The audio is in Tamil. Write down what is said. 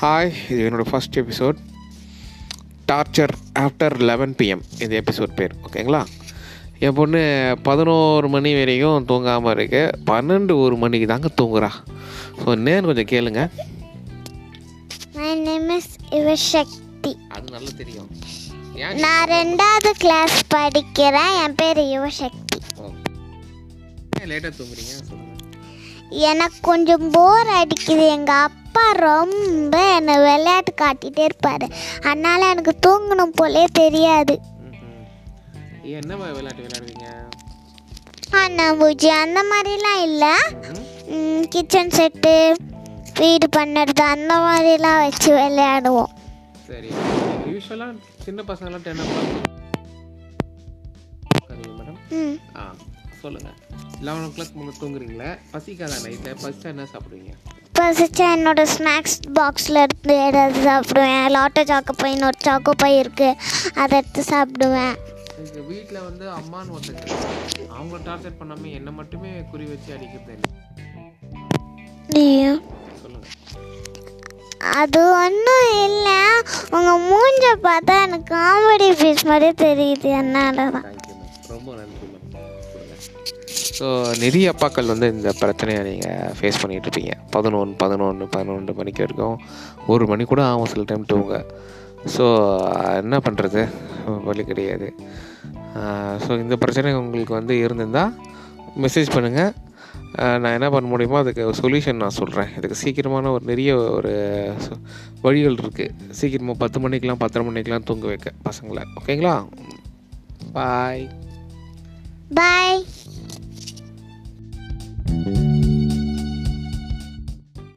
ஹாய் இது என்னோடய first episode torture after eleven PM இந்த எபிசோட் பேர் ஓகேங்களா என் பொண்ணு பதினோரு மணி வரைக்கும் தூங்காமல் இருக்கு. பன்னெண்டு ஒரு மணிக்கு தாங்க தூங்குறா. ஸோ என்னன்னு கொஞ்சம் கேளுங்க. யுவசக்தி அது நல்லா தெரியும். நான் ரெண்டாவது கிளாஸ் படிக்கிறேன். என் பேர் யுவசக்தி லேட்டாக தூங்குறீங்க? எனக்கு கொஞ்சம் போர் அடிக்குது எங்கள் அப்பா. ரொம்ப என்னை விளையாட்டு காட்டிகிட்டே இருப்பார். அதனால் எனக்கு தூங்கணும் போலே தெரியாது. என்ன விளையாட்டு விளையாடுவீங்க? அண்ணாம்பூச்சி அந்த மாதிரிலாம் இல்லை. கிச்சன் செட்டு வீடு பண்ணுறது அந்த மாதிரிலாம் வச்சு விளையாடுவோம். சரி. யூஸ்வலாக சின்ன பசங்களாம் டென் மேடம் ஆ சொல்லுங்கள் லெவன் ஓ கிளாக் முன்னே தூங்குறீங்களே? பசிக்காதா நைட்டில் பசிச்சா என்ன சாப்பிடுவீங்க? பசிச்சா என்னோட ஸ்நாக்ஸ் பாக்ஸில் இருந்து ஏதாவது சாப்பிடுவேன். லாட்டோ சாக்கோ பை இன்னொரு சாக்கோ பை இருக்குது அதை எடுத்து சாப்பிடுவேன். எனக்கு வீட்டில் வந்து அம்மான்னு ஒருத்தங்க. அவங்க டார்ச்சர் பண்ணாமல் என்னை மட்டுமே குறி வச்சு அடிக்கிறது ஐயோ. அது ஒன்றும் இல்லை. உங்கள் மூஞ்ச பார்த்தா எனக்கு காமெடி பீஸ் மாதிரி தெரியுது என்னால் தான் ரொம்ப நன்றி ஸோ நிறைய அப்பாக்கள் வந்து இந்த பிரச்சனையை நீங்கள் ஃபேஸ் பண்ணிகிட்ருப்பீங்க பதினொன்று பதினொன்று பதினொன்று மணிக்கு வரைக்கும் ஒரு மணி கூட ஆகும் சில டைம் தூங்க. ஸோ என்ன பண்ணுறது வழி கிடையாது. ஸோ இந்த பிரச்சனை உங்களுக்கு வந்து இருந்திருந்தால் மெசேஜ் பண்ணுங்கள் நான் என்ன பண்ண முடியுமோ அதுக்கு சொல்யூஷன் நான் சொல்கிறேன் இதுக்கு சீக்கிரமான ஒரு நிறைய ஒரு வழிகள் இருக்குது சீக்கிரமாக பத்து மணிக்கெலாம் பத்தரை மணிக்கெலாம் தூங்க வைக்க பசங்களை. ஓகேங்களா பாய் பாய்